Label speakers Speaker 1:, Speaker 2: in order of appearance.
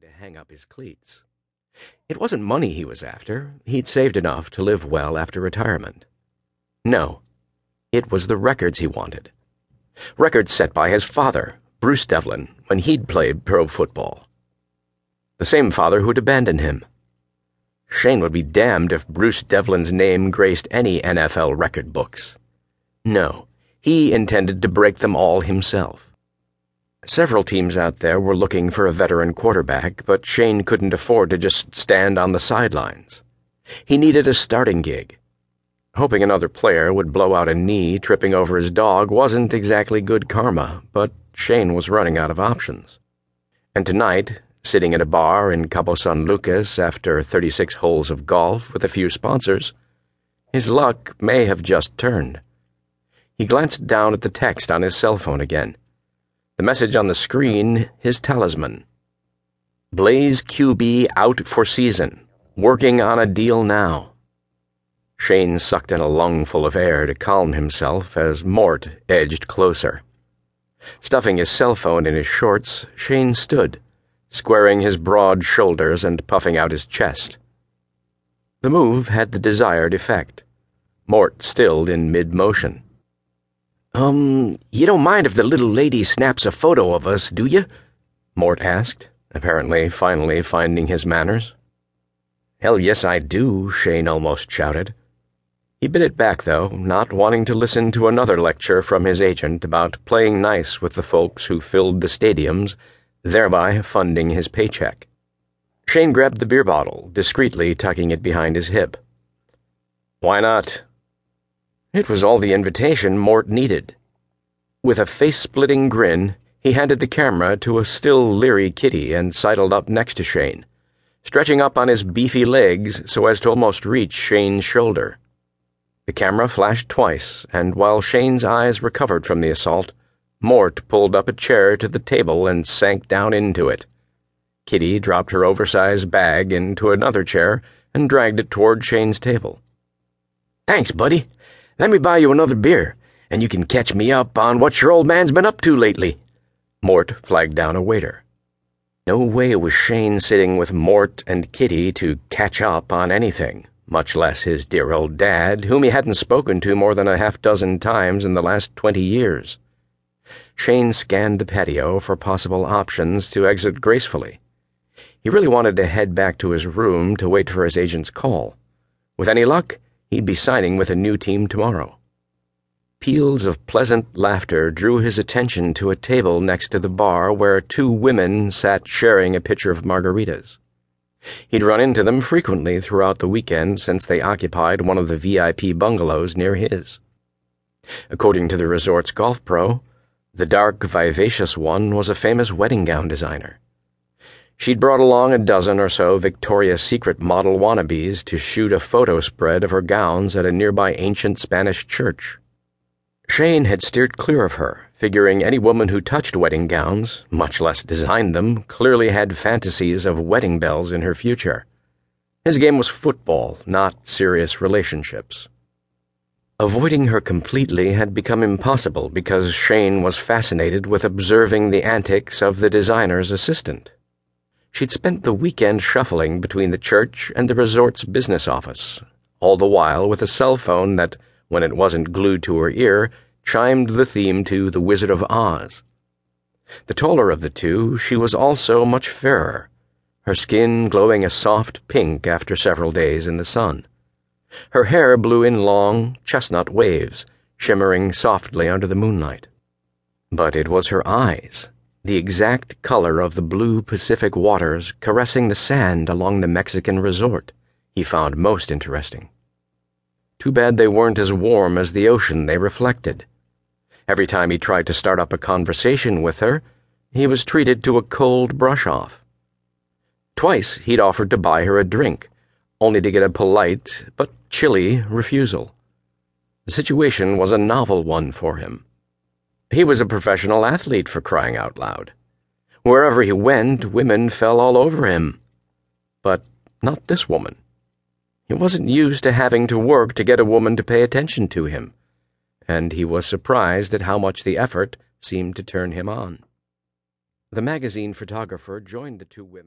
Speaker 1: to hang up his cleats. It wasn't money he was after. He'd saved enough to live well after retirement. No, it was the records he wanted. Records set by his father, Bruce Devlin, when he'd played pro football. The same father who'd abandoned him. Shane would be damned if Bruce Devlin's name graced any NFL record books. No, he intended to break them all himself. Several teams out there were looking for a veteran quarterback, but Shane couldn't afford to just stand on the sidelines. He needed a starting gig. Hoping another player would blow out a knee tripping over his dog wasn't exactly good karma, but Shane was running out of options. And tonight, sitting at a bar in Cabo San Lucas after 36 holes of golf with a few sponsors, his luck may have just turned. He glanced down at the text on his cell phone again. The message on the screen, his talisman. Blaze QB out for season. Working on a deal now. Shane sucked in a lungful of air to calm himself as Mort edged closer. Stuffing his cell phone in his shorts, Shane stood, squaring his broad shoulders and puffing out his chest. The move had the desired effect. Mort stilled in mid motion. Um, you don't mind if the little lady snaps a photo of us, do you? Mort asked, apparently finally finding his manners. Hell yes, I do, Shane almost shouted. He bit it back, though, not wanting to listen to another lecture from his agent about playing nice with the folks who filled the stadiums, thereby funding his paycheck. Shane grabbed the beer bottle, discreetly tucking it behind his hip. Why not? It was all the invitation Mort needed. With a face splitting grin, he handed the camera to a still leery Kitty and sidled up next to Shane, stretching up on his beefy legs so as to almost reach Shane's shoulder. The camera flashed twice, and while Shane's eyes recovered from the assault, Mort pulled up a chair to the table and sank down into it. Kitty dropped her oversized bag into another chair and dragged it toward Shane's table. Thanks, buddy. Let me buy you another beer, and you can catch me up on what your old man's been up to lately. Mort flagged down a waiter. No way was Shane sitting with Mort and Kitty to catch up on anything, much less his dear old dad, whom he hadn't spoken to more than a half dozen times in the last twenty years. Shane scanned the patio for possible options to exit gracefully. He really wanted to head back to his room to wait for his agent's call. With any luck, He'd be signing with a new team tomorrow. Peals of pleasant laughter drew his attention to a table next to the bar where two women sat sharing a pitcher of margaritas. He'd run into them frequently throughout the weekend since they occupied one of the VIP bungalows near his. According to the resort's golf pro, the dark, vivacious one was a famous wedding gown designer. She'd brought along a dozen or so Victoria's Secret model wannabes to shoot a photo spread of her gowns at a nearby ancient Spanish church. Shane had steered clear of her, figuring any woman who touched wedding gowns, much less designed them, clearly had fantasies of wedding bells in her future. His game was football, not serious relationships. Avoiding her completely had become impossible because Shane was fascinated with observing the antics of the designer's assistant. She'd spent the weekend shuffling between the church and the resort's business office, all the while with a cell phone that, when it wasn't glued to her ear, chimed the theme to The Wizard of Oz. The taller of the two, she was also much fairer, her skin glowing a soft pink after several days in the sun. Her hair blew in long, chestnut waves, shimmering softly under the moonlight. But it was her eyes the exact color of the blue Pacific waters caressing the sand along the Mexican resort, he found most interesting. Too bad they weren't as warm as the ocean they reflected. Every time he tried to start up a conversation with her, he was treated to a cold brush off. Twice he'd offered to buy her a drink, only to get a polite but chilly refusal. The situation was a novel one for him. He was a professional athlete for crying out loud. Wherever he went, women fell all over him. But not this woman. He wasn't used to having to work to get a woman to pay attention to him, and he was surprised at how much the effort seemed to turn him on. The magazine photographer joined the two women.